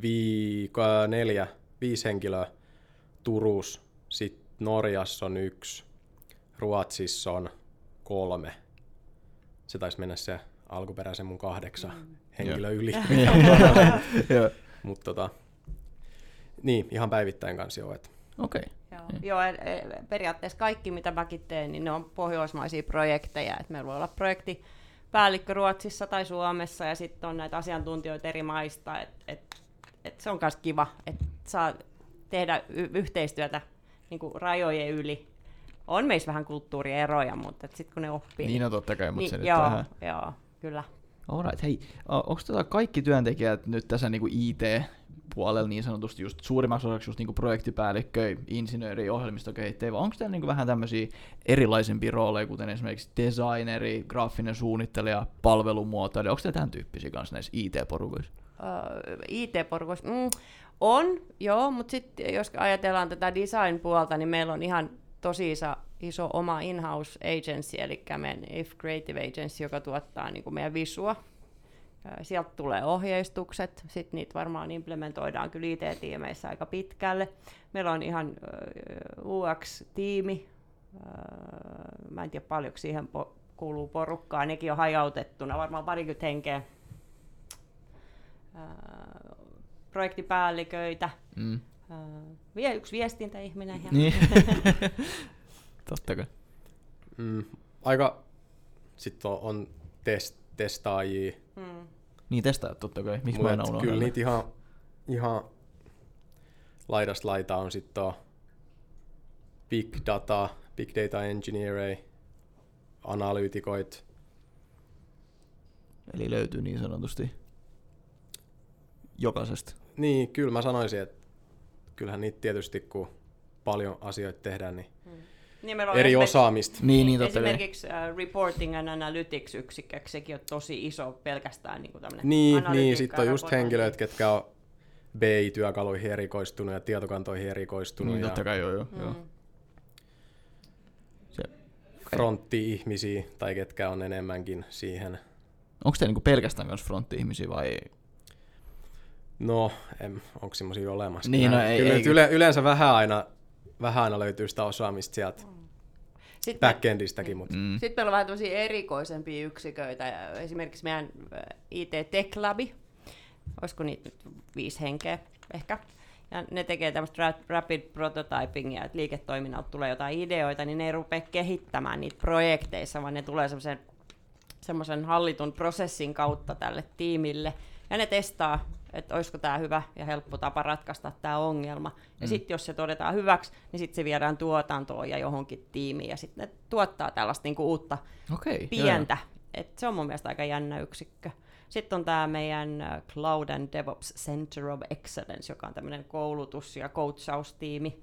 viiko, neljä, viisi henkilöä Turus, sitten Norjassa on yksi, Ruotsissa on kolme. Se taisi mennä se alkuperäisen mun kahdeksan mm. henkilö yli. Joo. [laughs] Mutta tota, niin, ihan päivittäin kanssa joo. Et. Okei. Joo, Joo e- e- periaatteessa kaikki, mitä mäkin teen, niin ne on pohjoismaisia projekteja. Et meillä voi olla projekti päällikkö Ruotsissa tai Suomessa, ja sitten on näitä asiantuntijoita eri maista. Et, et, et se on myös kiva, että saa tehdä y- yhteistyötä niin kuin rajojen yli. On meissä vähän kulttuurieroja, mutta sitten kun ne oppii. Niin on totta kai, mutta niin, se nyt joo, vähän... joo, kyllä. Alright, hei, onko tota kaikki työntekijät nyt tässä niinku IT-puolella niin sanotusti just suurimmaksi osaksi just niinku projektipäällikkö, insinööri, ohjelmistokehittäjä, vai onko teillä niinku vähän tämmöisiä erilaisempia rooleja, kuten esimerkiksi designeri, graafinen suunnittelija, palvelumuotoilija, onko teillä tämän tyyppisiä kanssa näissä IT-porukoissa? Uh, IT-porukoissa, mm, on, joo, mutta sitten jos ajatellaan tätä design-puolta, niin meillä on ihan tosi iso, iso oma in-house agency, eli meidän If Creative Agency, joka tuottaa niin kuin meidän visua. Sieltä tulee ohjeistukset, sitten niitä varmaan implementoidaan kyllä IT-tiimeissä aika pitkälle. Meillä on ihan UX-tiimi, mä en tiedä paljonko siihen po- kuuluu porukkaa, nekin on hajautettuna, varmaan parikymmentä henkeä projektipäälliköitä, mm. Vie yksi viestintäihminen. Ja... Niin. [laughs] Totta kai. Mm, aika sitten on, on test, testaajia. Mm. Niin testaajat totta kai. Miksi mä en Kyllä niitä ihan, ihan laidasta laitaa on sitten big data, big data engineer, analyytikoit. Eli löytyy niin sanotusti jokaisesta. Niin, kyllä mä sanoisin, että kyllähän niitä tietysti, kun paljon asioita tehdään, niin hmm. Niin eri osaamista. Niin, niin, totta Esimerkiksi uh, Reporting and Analytics yksikkö, sekin on tosi iso pelkästään niin tämmöinen Niin, niin sitten on just henkilöt, ketkä on BI-työkaluihin erikoistunut ja tietokantoihin erikoistunut. Niin, ja totta kai joo, joo. Mm. joo. Se, frontti-ihmisiä tai ketkä on enemmänkin siihen. Onko te niinku pelkästään myös frontti-ihmisiä vai No, onko semmoisia olemassa? Niin, no ei, Kyllä, ei, yle, yleensä vähän aina, vähän aina löytyy sitä osaamista sieltä sitten backendistäkin. Mutta. Mm. Sitten meillä on vähän tämmöisiä erikoisempia yksiköitä. Esimerkiksi meidän IT Tech Labi, olisiko niitä nyt viisi henkeä ehkä. Ja ne tekee tämmöistä rapid prototypingia, että liiketoiminnalta tulee jotain ideoita, niin ne ei rupea kehittämään niitä projekteissa, vaan ne tulee semmoisen semmoisen hallitun prosessin kautta tälle tiimille. Ja ne testaa että olisiko tämä hyvä ja helppo tapa ratkaista tämä ongelma. Ja mm. sitten jos se todetaan hyväksi, niin sitten se viedään tuotantoon ja johonkin tiimiin, ja sitten ne tuottaa tällaista niinku uutta okay, pientä. Et se on mun mielestä aika jännä yksikkö. Sitten on tämä meidän äh, Cloud and DevOps Center of Excellence, joka on tämmöinen koulutus- ja coachaustiimi.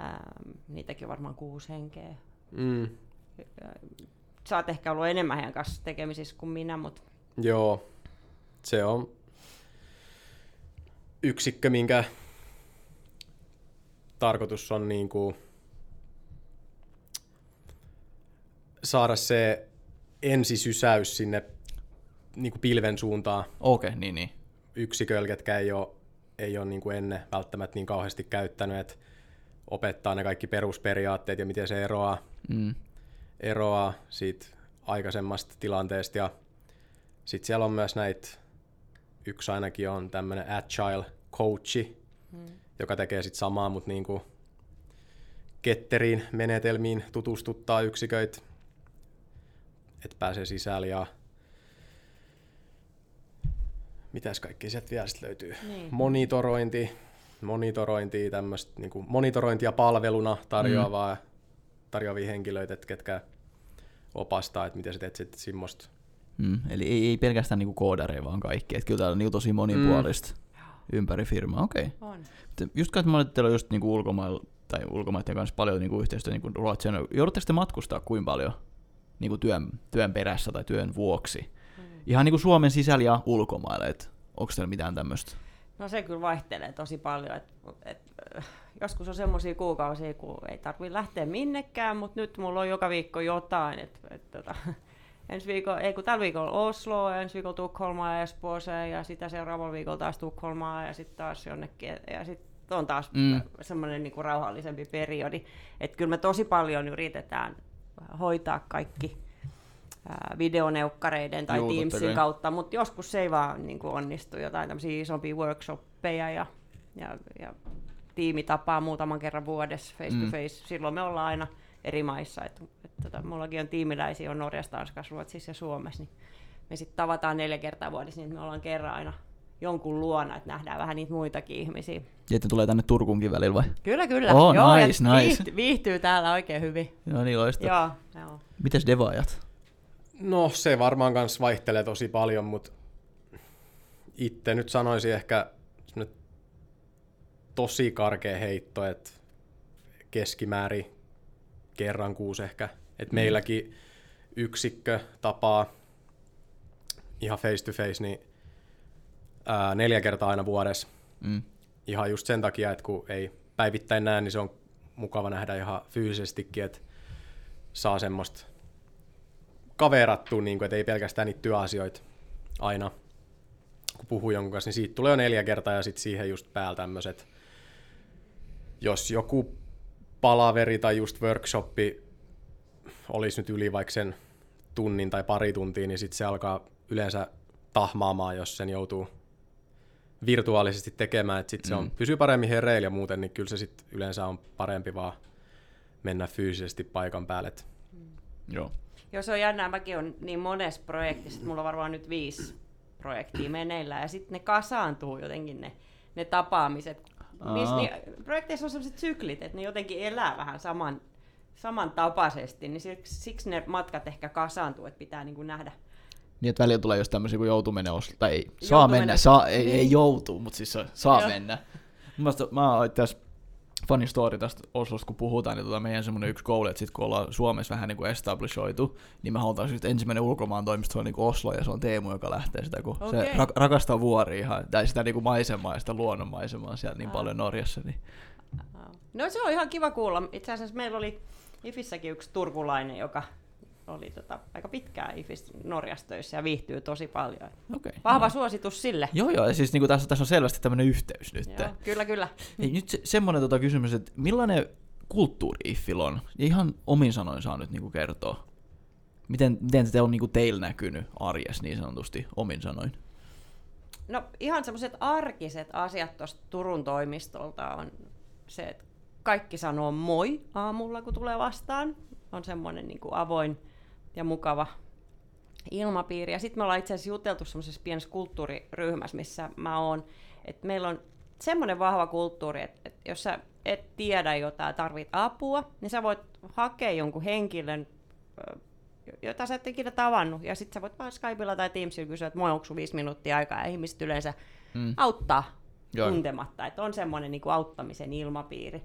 Ähm, niitäkin on varmaan kuusi henkeä. Mm. Sä oot ehkä ollut enemmän heidän kanssa tekemisissä kuin minä, mutta... Joo, se on yksikkö, minkä tarkoitus on niin kuin saada se ensisysäys sinne niin kuin pilven suuntaan. Okei, okay, niin, niin. Yksiköillä, ketkä ei ole, ei ole niin kuin ennen välttämättä niin kauheasti käyttänyt, että opettaa ne kaikki perusperiaatteet ja miten se eroaa, mm. eroaa siitä aikaisemmasta tilanteesta. Ja sitten siellä on myös näitä yksi ainakin on tämmöinen agile coachi, hmm. joka tekee sitten samaa, mutta niinku ketteriin menetelmiin tutustuttaa yksiköitä, että pääsee sisälle ja mitäs kaikki sieltä vielä sit löytyy. Niin. Monitorointi, monitorointi, tämmöistä niinku monitorointia palveluna tarjoavaa, mm. tarjoavia henkilöitä, ketkä opastaa, että miten sä teet sitten semmoista Mm, eli ei, ei pelkästään niinku koodareja, vaan kaikki. Että kyllä täällä on niinku tosi monipuolista mm. ympäri firmaa. Okei. Okay. Just kai että teillä on just niinku ulkomailla tai ulkomaiden kanssa paljon niinku yhteistyötä niinku Ruotsin. Joudutteko te matkustaa kuinka paljon niinku työn, työn perässä tai työn vuoksi? Mm. Ihan niinku Suomen sisällä ja ulkomailla. Onko teillä mitään tämmöistä? No se kyllä vaihtelee tosi paljon. Et, et, joskus on semmoisia kuukausia, kun ei tarvitse lähteä minnekään, mutta nyt mulla on joka viikko jotain. Et, et, tota, ensi viikolla, ei kun tällä viikolla Oslo, ensi viikolla Tukholmaa ja Espooseen ja sitä seuraavalla viikolla taas Tukholmaa ja sitten taas jonnekin. Ja sitten on taas mm. semmoinen niinku rauhallisempi periodi. Että kyllä me tosi paljon yritetään hoitaa kaikki ää, videoneukkareiden tai Juu, Teamsin kautta, mutta joskus se ei vaan niin kuin onnistu. Jotain tämmöisiä isompia workshoppeja ja, ja, ja tiimi tapaa muutaman kerran vuodessa face to mm. face. Mm. Silloin me ollaan aina eri maissa. Et, et, tota, mullakin on tiimiläisiä on Norjassa, Tanskassa, Ruotsissa ja Suomessa, niin me sitten tavataan neljä kertaa vuodessa, niin me ollaan kerran aina jonkun luona, että nähdään vähän niitä muitakin ihmisiä. Ja että tulee tänne Turkuunkin välillä vai? Kyllä, kyllä. Oh, Joo, ja nice, nice. Viihtyy, viihtyy täällä oikein hyvin. Joo, niin loistava. Joo, joo. Mites devaajat? No se varmaan kanssa vaihtelee tosi paljon, mutta itse nyt sanoisin ehkä tosi karkea heitto, että keskimäärin kerran kuusi ehkä. Et Mm. meilläkin yksikkö tapaa ihan face to face niin ää, neljä kertaa aina vuodessa. Mm. Ihan just sen takia, että kun ei päivittäin näe, niin se on mukava nähdä ihan fyysisestikin, että saa semmoista kaverattua, niin kuin, että ei pelkästään niitä työasioita aina, kun puhuu jonkun kanssa, niin siitä tulee jo neljä kertaa ja sitten siihen just päällä tämmöiset, jos joku palaveri tai just workshoppi olisi nyt yli vaikka sen tunnin tai pari tuntia, niin sitten se alkaa yleensä tahmaamaan, jos sen joutuu virtuaalisesti tekemään, että sitten se on, Mm. pysyy paremmin hereillä ja muuten, niin kyllä se sitten yleensä on parempi vaan mennä fyysisesti paikan päälle. Et Joo. Joo, se on jännää. Mäkin on niin monessa projektissa, että mulla on varmaan nyt viisi projektia meneillään, ja sitten ne kasaantuu jotenkin ne, ne tapaamiset. Aa. niin, projekteissa on sellaiset syklit, että ne jotenkin elää vähän saman, samantapaisesti, niin siksi, siksi ne matkat ehkä kasaantuu, että pitää niin kuin nähdä. Niin, että välillä tulee just tämmöisiä, kun joutuu mennä Oslo, tai ei, saa Joutuu mennä, mennä. saa, ei, ei Niin. joutuu, mutta siis saa- saa Joo. mennä. Mä oon itse asiassa funny story tästä Oslosta, kun puhutaan, niin tota meidän semmoinen yksi goal, että sit kun ollaan Suomessa vähän niin kuin establishoitu, niin me halutaan just ensimmäinen ulkomaan toimisto, se on niin kuin Oslo, ja se on Teemu, joka lähtee sitä, kun se Okei. ra- rakastaa vuoria ihan, tai sitä niin kuin maisemaa ja sitä luonnonmaisemaa siellä niin Aa. paljon Norjassa, niin No se on ihan kiva kuulla. Itse asiassa meillä oli IFissäkin yksi turkulainen, joka oli tota, aika pitkään IFIS Norjassa töissä ja viihtyy tosi paljon. okei. Vahva joo. suositus sille. Joo, joo, ja siis niin kuin tässä, tässä on selvästi tämmöinen yhteys nyt. Joo, kyllä, kyllä. Ei, nyt se, semmoinen tota kysymys, että millainen kulttuuri Iffil on? Ja ihan omin sanoin saa nyt niinku kertoa. Miten, miten se on niinku teillä näkynyt arjessa niin sanotusti omin sanoin? No ihan semmoiset arkiset asiat tuosta Turun toimistolta on se, että kaikki sanoo moi aamulla, kun tulee vastaan. On semmoinen niin kuin avoin ja mukava ilmapiiri. Ja sitten me ollaan itse asiassa juteltu semmoisessa pienessä kulttuuriryhmässä, missä mä oon. Että meillä on semmoinen vahva kulttuuri, että, jos sä et tiedä jotain, tarvit apua, niin sä voit hakea jonkun henkilön, jota sä et ikinä tavannut, ja sitten sä voit vaan Skypeilla tai Teamsilla kysyä, että moi, onko sun viisi minuuttia aikaa, ja ihmiset yleensä Mm. auttaa Joo. tuntematta, että on semmoinen niin auttamisen ilmapiiri.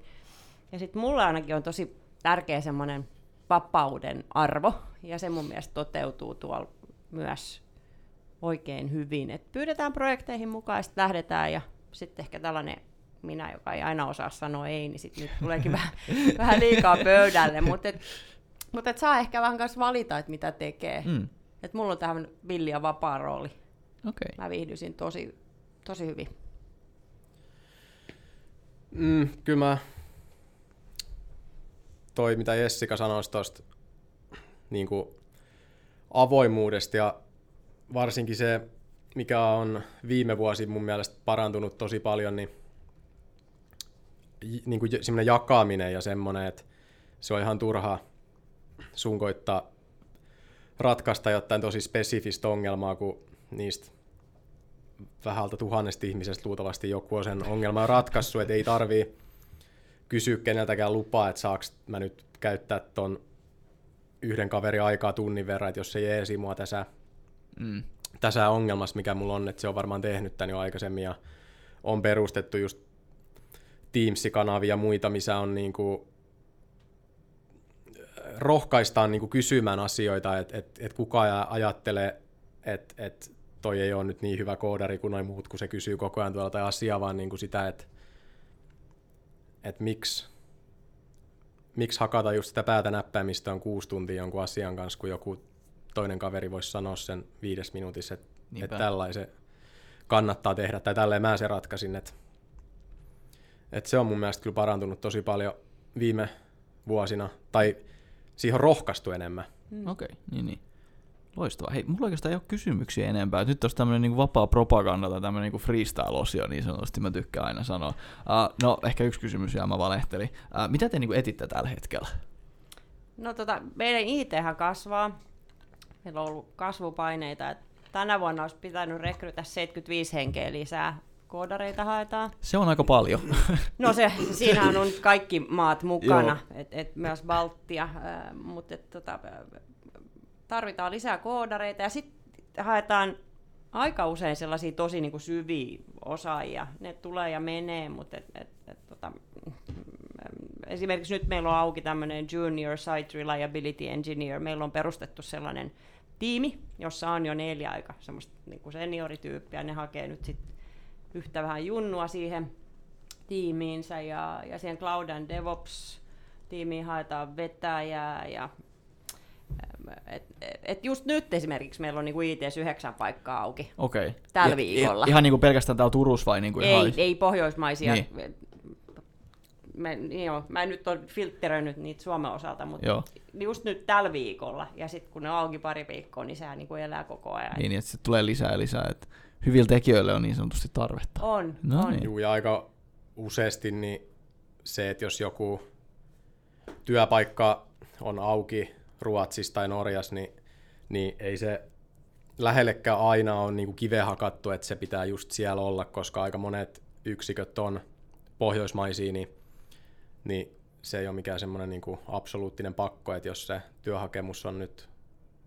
Ja sitten mulla ainakin on tosi tärkeä semmoinen vapauden arvo, ja se mun mielestä toteutuu tuolla myös oikein hyvin. Et pyydetään projekteihin mukaan, ja sitten lähdetään, ja sitten ehkä tällainen minä, joka ei aina osaa sanoa ei, niin sitten nyt tuleekin vähän, [laughs] vähän liikaa pöydälle, mutta et, mut et saa ehkä vähän kanssa valita, että mitä tekee. Mm. Et mulla on tähän villi ja vapaa rooli. Okei. Mä viihdyisin tosi, tosi hyvin. Mm, kyllä mä toi, mitä Jessica sanoi tuosta niin avoimuudesta ja varsinkin se, mikä on viime vuosi mun mielestä parantunut tosi paljon, niin, niin kuin semmoinen jakaminen ja semmoinen, että se on ihan turha sun koittaa ratkaista jotain tosi spesifistä ongelmaa, kun niistä vähältä tuhannesta ihmisestä luultavasti joku on sen ongelman ratkaissut, että ei tarvii kysyä keneltäkään lupaa, että saaks mä nyt käyttää ton yhden kaverin aikaa tunnin verran, että jos se jeesi mua tässä, Mm. tässä ongelmassa, mikä mulla on, että se on varmaan tehnyt tän jo aikaisemmin ja on perustettu just Teams-kanavia ja muita, missä on niinku rohkaistaan niinku kysymään asioita, että et, et kukaan ajattelee, että et toi ei ole nyt niin hyvä koodari kuin noin muut, kun se kysyy koko ajan tuolla tai asiaa, vaan niinku sitä, että et miksi, miksi hakata just sitä päätä näppäimistä on kuusi tuntia jonkun asian kanssa, kun joku toinen kaveri voisi sanoa sen viides minuutissa, että Niinpä. et tällaisen kannattaa tehdä, tai tälleen mä se ratkaisin, että et se on mun mielestä kyllä parantunut tosi paljon viime vuosina, tai siihen on rohkaistu enemmän. Okei, niin niin. Loistavaa. Hei, mulla oikeastaan ei ole kysymyksiä enempää. Nyt olisi tämmöinen niin vapaa propaganda tai tämmöinen niin freestyle-osio, niin sanotusti mä tykkään aina sanoa. Uh, no, ehkä yksi kysymys ja mä valehtelin. Uh, mitä te niin etitte tällä hetkellä? No tota, meidän IT kasvaa. Meillä on ollut kasvupaineita, että tänä vuonna olisi pitänyt rekrytä 75 henkeä lisää. Koodareita haetaan. Se on aika paljon. [laughs] No se, siinähän on kaikki maat mukana, Joo. et, et myös Baltia, äh, mutta et, tota, tarvitaan lisää koodareita ja sitten haetaan aika usein sellaisia tosi niin kuin syviä osaajia. Ne tulee ja menee, mutta et, et, et, tota, esimerkiksi nyt meillä on auki tämmöinen Junior Site Reliability Engineer. Meillä on perustettu sellainen tiimi, jossa on jo neljä aika semmoista niin kuin seniorityyppiä. Ne hakee nyt sitten yhtä vähän junnua siihen tiimiinsä ja, ja siihen Cloud and DevOps tiimiin haetaan vetäjää ja et, et just nyt esimerkiksi meillä on niinku ITS 9 paikkaa auki. Okei. Okay. Tällä viikolla. Ihan niinku pelkästään täällä Turussa vai niinku Ei, ihan... ei pohjoismaisia. Niin. Niin. Mä, niin joo, mä en nyt ole filtteröinyt niitä Suomen osalta, mutta Joo. just nyt tällä viikolla. Ja sitten kun ne on auki pari viikkoa, niin sehän niinku elää koko ajan. Niin, että se tulee lisää ja lisää. Että hyvillä tekijöillä on niin sanotusti tarvetta. On, No on. niin. Juu, ja aika useasti niin se, että jos joku työpaikka on auki Ruotsissa tai Norjassa, niin, niin ei se lähellekään aina ole niin kiveä hakattu, että se pitää just siellä olla, koska aika monet yksiköt on pohjoismaisia, niin, niin se ei ole mikään semmoinen niin absoluuttinen pakko, että jos se työhakemus on nyt,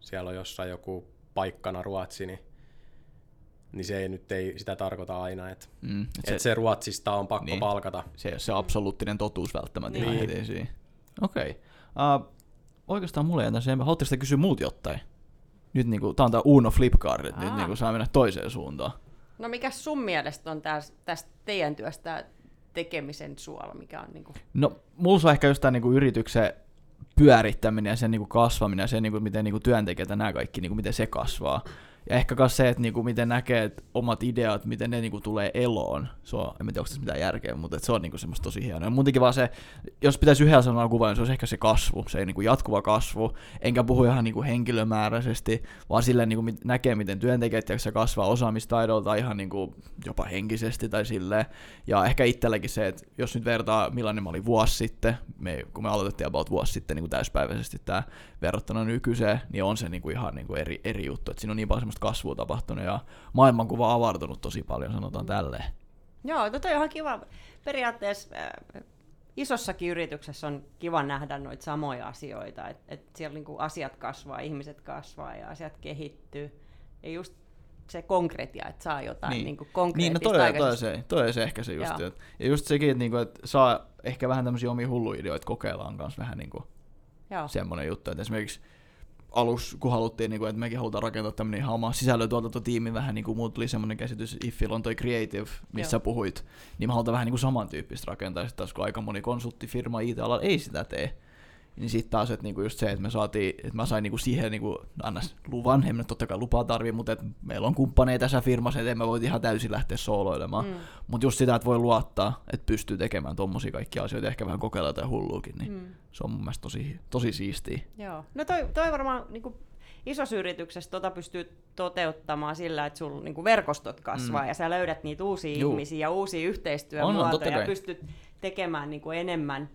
siellä on jossain joku paikkana Ruotsi, niin, niin se ei nyt ei sitä tarkoita aina, että Mm, et se, et se Ruotsista on pakko Niin. palkata. se ei ole se absoluuttinen totuus välttämättä Niin. Okei. Okay. Uh, oikeastaan mulle jätän sen. Haluatteko te kysyä muut jotain? Nyt niinku, tää on tää Uno Flipcard, että nyt niinku saa mennä toiseen suuntaan. No mikä sun mielestä on täs, tästä teidän työstä tekemisen suola, mikä on niinku... No, mulla se on ehkä just tää niinku yrityksen pyörittäminen ja sen niinku kasvaminen ja se, niinku, miten niinku työntekijät ja nämä kaikki, niinku, miten se kasvaa. Ja ehkä myös se, että niinku, miten näkee että omat ideat, miten ne niinku, tulee eloon. Se on, en tiedä, onko tässä mitään järkeä, mutta se on niinku, semmoista tosi hienoa. Ja muutenkin vaan se, jos pitäisi yhdellä sanalla kuvaa, niin se olisi ehkä se kasvu, se niinku, jatkuva kasvu. Enkä puhu ihan niinku, henkilömääräisesti, vaan silleen niinku, mit- näkee, miten työntekijät tiedätkö, kasvaa osaamistaidolta ihan niinku, jopa henkisesti tai silleen. Ja ehkä itselläkin se, että jos nyt vertaa millainen mä olin vuosi sitten, me, kun me aloitettiin about vuosi sitten niin kuin täyspäiväisesti tämä verrattuna nykyiseen, niin on se niin kuin ihan niin kuin eri, eri juttu. Et siinä on niin paljon semmoista kasvua tapahtunut ja maailmankuva on avartunut tosi paljon, sanotaan tälleen. Joo, no toi on ihan kiva. Periaatteessa äh, isossakin yrityksessä on kiva nähdä noita samoja asioita, että et siellä niinku asiat kasvaa, ihmiset kasvaa ja asiat kehittyy. Ja just se konkretia, että saa jotain Niin. niin. niinku Niin, no konkreettista toi, toi, se, toi se ehkä se just. Joo. Et, ja just sekin, että niinku, et saa ehkä vähän tämmöisiä omia hulluideoita kokeillaan kanssa vähän niinku Joo. semmoinen juttu, että esimerkiksi aluksi, kun haluttiin, niin kuin, että mekin halutaan rakentaa tämmöinen ihan oma sisällöntuotantotiimi, vähän niin kuin muut tuli semmoinen käsitys, Iffil on toi Creative, missä Joo. puhuit, niin me halutaan vähän niin kuin samantyyppistä rakentaa, sitten taas kun aika moni konsulttifirma IT-alalla ei sitä tee, niin sitten taas, että niinku just se, että me saatiin, että mä sain niinku siihen niinku, annas luvan, en mä totta kai lupaa tarvii, mutta että meillä on kumppaneita tässä firmassa, että mä voi ihan täysin lähteä sooloilemaan. Mm. Mutta just sitä, että voi luottaa, että pystyy tekemään tommosia kaikkia asioita, ehkä vähän kokeilla jotain hulluukin, niin mm. se on mun mielestä tosi, tosi siistiä. Joo. No toi, toi varmaan niin kuin isossa yrityksessä tota pystyy toteuttamaan sillä, että sulla niin verkostot kasvaa mm. ja sä löydät niitä uusia Juu. ihmisiä ja uusia On, on, yhteistyömuotoja ja pystyt tekemään niin kuin enemmän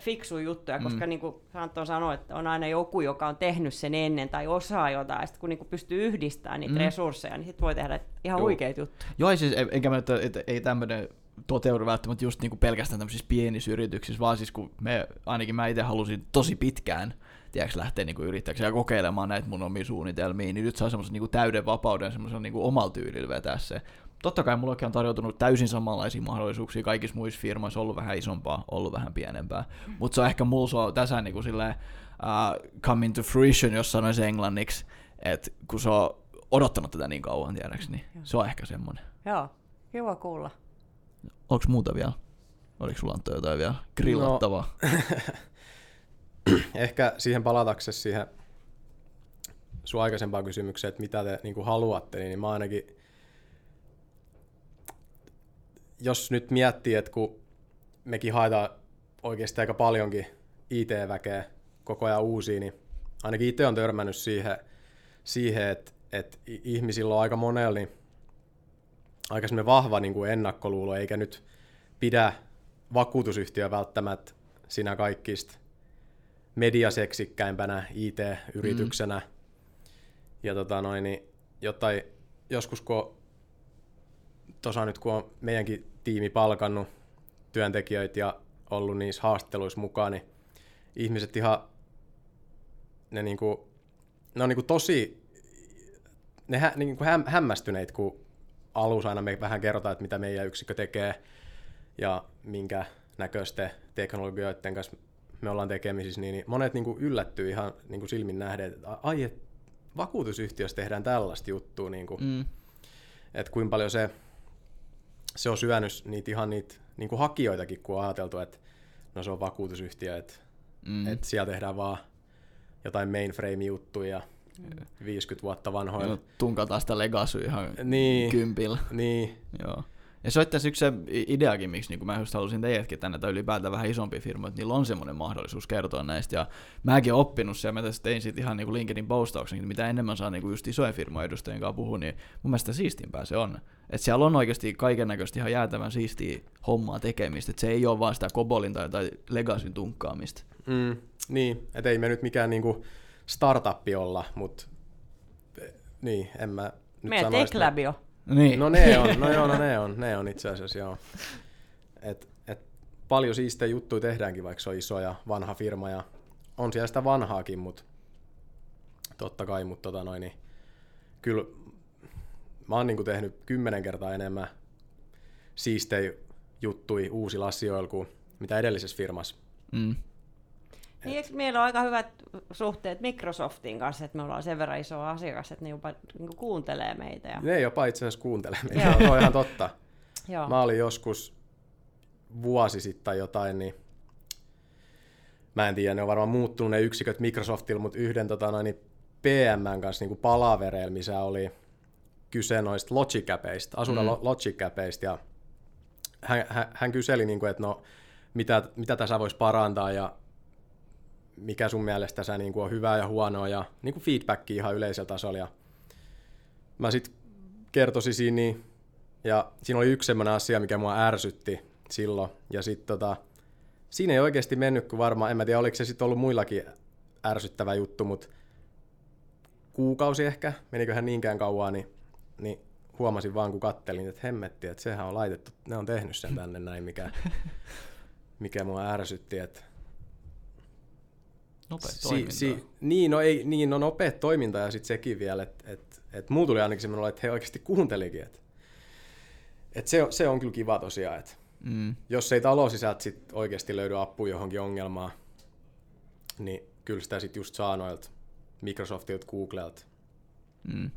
fiksuja juttuja, koska Mm. niin kuin Anton sanoi, että on aina joku, joka on tehnyt sen ennen tai osaa jotain, ja sitten kun niin kuin pystyy yhdistämään niitä Mm. mm. resursseja, niin sitten voi tehdä ihan Juu. huikeita juttuja. Joo, siis, enkä mä, että, että ei tämmöinen toteudu välttämättä just niinku pelkästään tämmöisissä pienissä yrityksissä, vaan siis kun me, ainakin mä itse halusin tosi pitkään, tiedätkö, lähteä niinku yrittäjäksi ja kokeilemaan näitä mun omia suunnitelmia, niin nyt saa semmoisen niinku täyden vapauden semmoisen niinku omalla tyylillä vetää se. Totta kai mullekin on tarjoutunut täysin samanlaisia mahdollisuuksia kaikissa muissa firmoissa, ollut vähän isompaa, ollut vähän pienempää. Mutta se on ehkä mulla tässä niinku silleen, uh, come into fruition, jos sanoisi englanniksi, että kun se on odottanut tätä niin kauan, tiedäks, niin se on ehkä semmoinen. Joo, kiva kuulla. Onko muuta vielä? Oliko sulla Antto jotain vielä grillattavaa? [clears throat] Ehkä siihen palataksesi siihen sun aikaisempaan kysymykseen, että mitä te niin kuin haluatte, niin mä ainakin, jos nyt miettii, että kun mekin haetaan oikeasti aika paljonkin IT-väkeä koko ajan uusia, niin ainakin itse on törmännyt siihen, siihen että, että ihmisillä on aika monella niin aika vahva niin kuin ennakkoluulo, eikä nyt pidä vakuutusyhtiö välttämättä sinä kaikista mediaseksikkäimpänä IT-yrityksenä. Mm. Ja tota noin, niin jotain, joskus kun tuossa nyt kun on meidänkin tiimi palkannut työntekijöitä ja ollut niissä haastatteluissa mukaan, niin ihmiset ihan, ne, niinku, ne on niinku tosi, ne hä, niinku häm, hämmästyneet, kun alussa aina me vähän kerrotaan, että mitä meidän yksikkö tekee ja minkä näköisten teknologioiden kanssa me ollaan tekemisissä, niin, niin monet niin kuin yllättyy ihan niin kuin silmin nähden, että ai, et vakuutusyhtiössä tehdään tällaista juttua, niin kuin, mm. että kuinka paljon se, se on syönyt niitä ihan niitä niin kuin hakijoitakin, kun on ajateltu, että no se on vakuutusyhtiö, että, mm. että siellä tehdään vaan jotain mainframe-juttuja, 50 vuotta vanhoilla. tunkataan sitä legacy ihan niin, kympillä. Niin. Joo. Ja se on itse yksi se ideakin, miksi niin mä just halusin teidätkin tänne, tai ylipäätään vähän isompi firma, että niillä on semmoinen mahdollisuus kertoa näistä. Ja mäkin olen oppinut se, ja mä tässä tein sitten ihan niin kuin LinkedIn postauksen, että mitä enemmän saa niin kuin just isojen firmojen edustajien kanssa puhua, niin mun mielestä siistimpää se on. Että siellä on oikeasti kaiken näköisesti ihan jäätävän siistiä hommaa tekemistä, että se ei ole vaan sitä kobolin tai, tai legacyn tunkkaamista. Mm, niin, että ei me nyt mikään niinku startuppi olla, mutta niin, en mä nyt Meidän Techlabio. Niin. No ne on, no joo, no ne on, ne on itse asiassa joo. Et, et paljon siistejä juttuja tehdäänkin, vaikka se on iso ja vanha firma ja on siellä sitä vanhaakin, mutta totta kai, mutta tota noin, niin kyllä mä oon niinku tehnyt kymmenen kertaa enemmän siistejä juttui uusilla asioilla kuin mitä edellisessä firmassa. Mm. Niin, eikö meillä on aika hyvät suhteet Microsoftin kanssa, että me ollaan sen verran iso asiakas, että ne jopa niin kuuntelee meitä. Ja... Ne jopa itse asiassa kuuntelee meitä, se on ihan totta. [laughs] Joo. Mä olin joskus vuosi sitten tai jotain, niin mä en tiedä, ne on varmaan muuttunut ne yksiköt Microsoftilla, mutta yhden tota, noin, niin PM kanssa niin palavereilla, missä oli kyse noista logicapeista, Asuna mm. logicapeista, ja hän, hän, hän kyseli, niin kuin, että no, mitä, mitä tässä voisi parantaa, ja mikä sun mielestä sä niin kuin on hyvää ja huonoa ja niin kuin feedbackia ihan yleisellä tasolla. Ja mä sitten kertoisin siinä, niin, ja siinä oli yksi sellainen asia, mikä mua ärsytti silloin. Ja sitten tota, siinä ei oikeasti mennyt, kun varmaan, en mä tiedä, oliko se sitten ollut muillakin ärsyttävä juttu, mutta kuukausi ehkä, meniköhän niinkään kauan, niin, niin huomasin vaan, kun kattelin, että hemmetti, että sehän on laitettu, ne on tehnyt sen tänne näin, mikä, mikä mua ärsytti, että Nopea si, si, niin, no ei, niin, no nopea toiminta ja sitten sekin vielä, että et, et muu tuli ainakin semmoinen että he oikeasti kuuntelikin, että et se, se on kyllä kiva tosiaan, että mm. jos ei talosisältä sit oikeasti löydy apua johonkin ongelmaan, niin kyllä sitä sitten just saa noilta Microsoftilta, Googlelta. Mm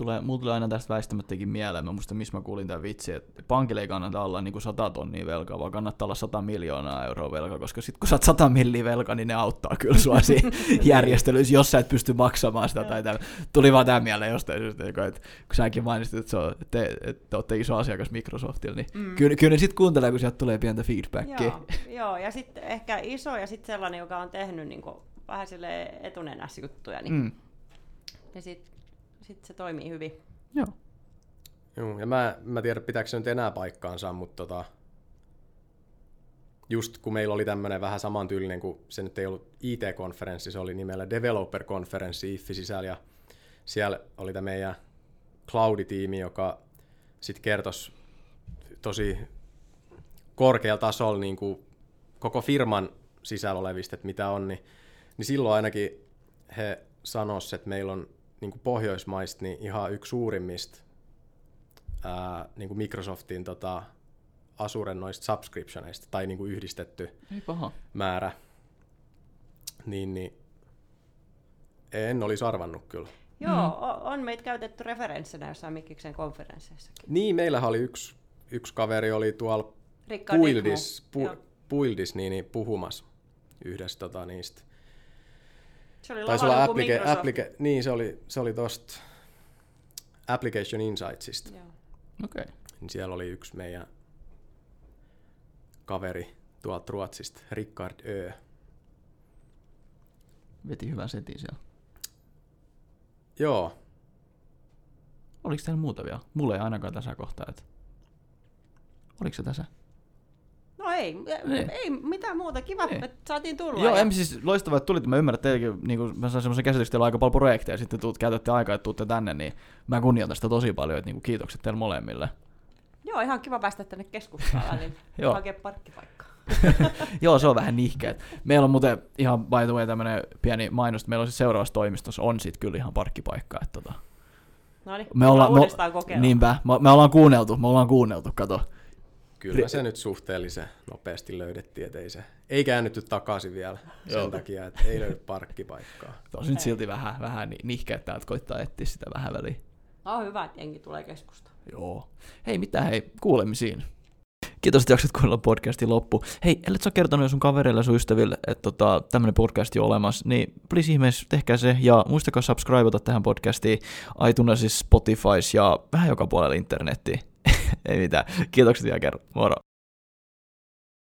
tulee, mulla tulee aina tästä väistämättäkin mieleen, mä muistan missä mä kuulin tämän vitsi, että pankille ei kannata olla niin kuin 100 tonnia velkaa, vaan kannattaa olla 100 miljoonaa euroa velkaa, koska sitten kun sä oot 100 milliä velkaa, niin ne auttaa kyllä sua [laughs] siinä järjestelyissä, jos sä et pysty maksamaan sitä. tai tämän. Tuli vaan tämä mieleen jostain syystä, että kun säkin mainitsit, että, se on, te, että te olette iso asiakas Microsoftilla, niin mm. kyllä, kyllä ne sitten kuuntelee, kun sieltä tulee pientä feedbackia. Joo, joo ja sitten ehkä iso ja sitten sellainen, joka on tehnyt niin kuin, vähän sille etunenässä juttuja, niin, mm. ja sitten sitten se toimii hyvin. Joo. Joo, ja mä, mä tiedän, pitääkö se nyt enää paikkaansa, mutta tota, just kun meillä oli tämmöinen vähän samantyylinen, kuin se nyt ei ollut IT-konferenssi, se oli nimellä Developer-konferenssi IFFI sisällä, ja siellä oli tämä meidän Cloudi-tiimi, joka sitten kertoisi tosi korkealla tasolla niin kuin koko firman sisällä olevista, että mitä on, niin, niin silloin ainakin he sanoisivat, että meillä on niin kuin Pohjoismaista niin ihan yksi suurimmista ää, niin kuin Microsoftin tota, Azuren noista subscriptioneista, tai niin kuin yhdistetty Ei paha. määrä, niin, niin en olisi arvannut kyllä. Joo, mm. on meitä käytetty referenssinä jossain Mikkiksen konferensseissakin. Niin, meillähän oli yksi, yksi kaveri oli tuolla Puildis, pu, Puildis niin, niin, puhumassa yhdessä tota, niistä se oli Taisi olla applica- applica- niin, se oli, se oli tosta Application Insightsista. Okei. Okay. Niin siellä oli yksi meidän kaveri tuolta Ruotsista, Rickard Ö. Veti hyvän setin siellä. Joo. Oliko täällä muuta vielä? Mulla ei ainakaan tässä kohtaa, että... Oliko se tässä? Ei, Niin. ei mitään muuta. Kiva, Niin. että saatiin tulla. Joo, ja- en siis loistavaa, että tulit. Mä ymmärrän, että teilläkin, niin kuin, mä sain semmoisen käsityksen, että teillä on aika paljon projekteja, ja sitten tuut, käytätte aikaa, että tuutte tänne, niin mä kunnioitan sitä tosi paljon, että niin kuin, kiitokset teille molemmille. Joo, ihan kiva päästä tänne keskustaan niin [laughs] Joo. hakea parkkipaikkaa. [laughs] Joo, se on vähän nihkeet. Meillä on muuten ihan by the way tämmönen pieni mainos, että meillä on siis seuraavassa toimistossa on sit kyllä ihan parkkipaikka. Että tota, No niin, me ollaan, kokeilla. niinpä, me, me, ollaan kuunneltu, me ollaan kuunneltu, kato. Kyllä se nyt suhteellisen nopeasti löydettiin, että ei se ei käännytty takaisin vielä Joo. sen takia, että ei löydy parkkipaikkaa. [laughs] Tosin nyt silti vähän, vähän ni- nihkeet täältä koittaa etsiä sitä vähän väliä. No hyvä, että jengi tulee keskustaan. Joo. Hei, mitä hei, kuulemisiin. Kiitos, että jaksat kuunnella podcastin loppu. Hei, ellet sä ole kertonut jo sun kavereille ja sun ystäville, että tota, tämmönen podcast on olemassa, niin please ihmeessä tehkää se, ja muistakaa subscribeata tähän podcastiin iTunesissa, Spotifys ja vähän joka puolella internettiin. Ei mitään. Kiitokset vielä kerran. Moro.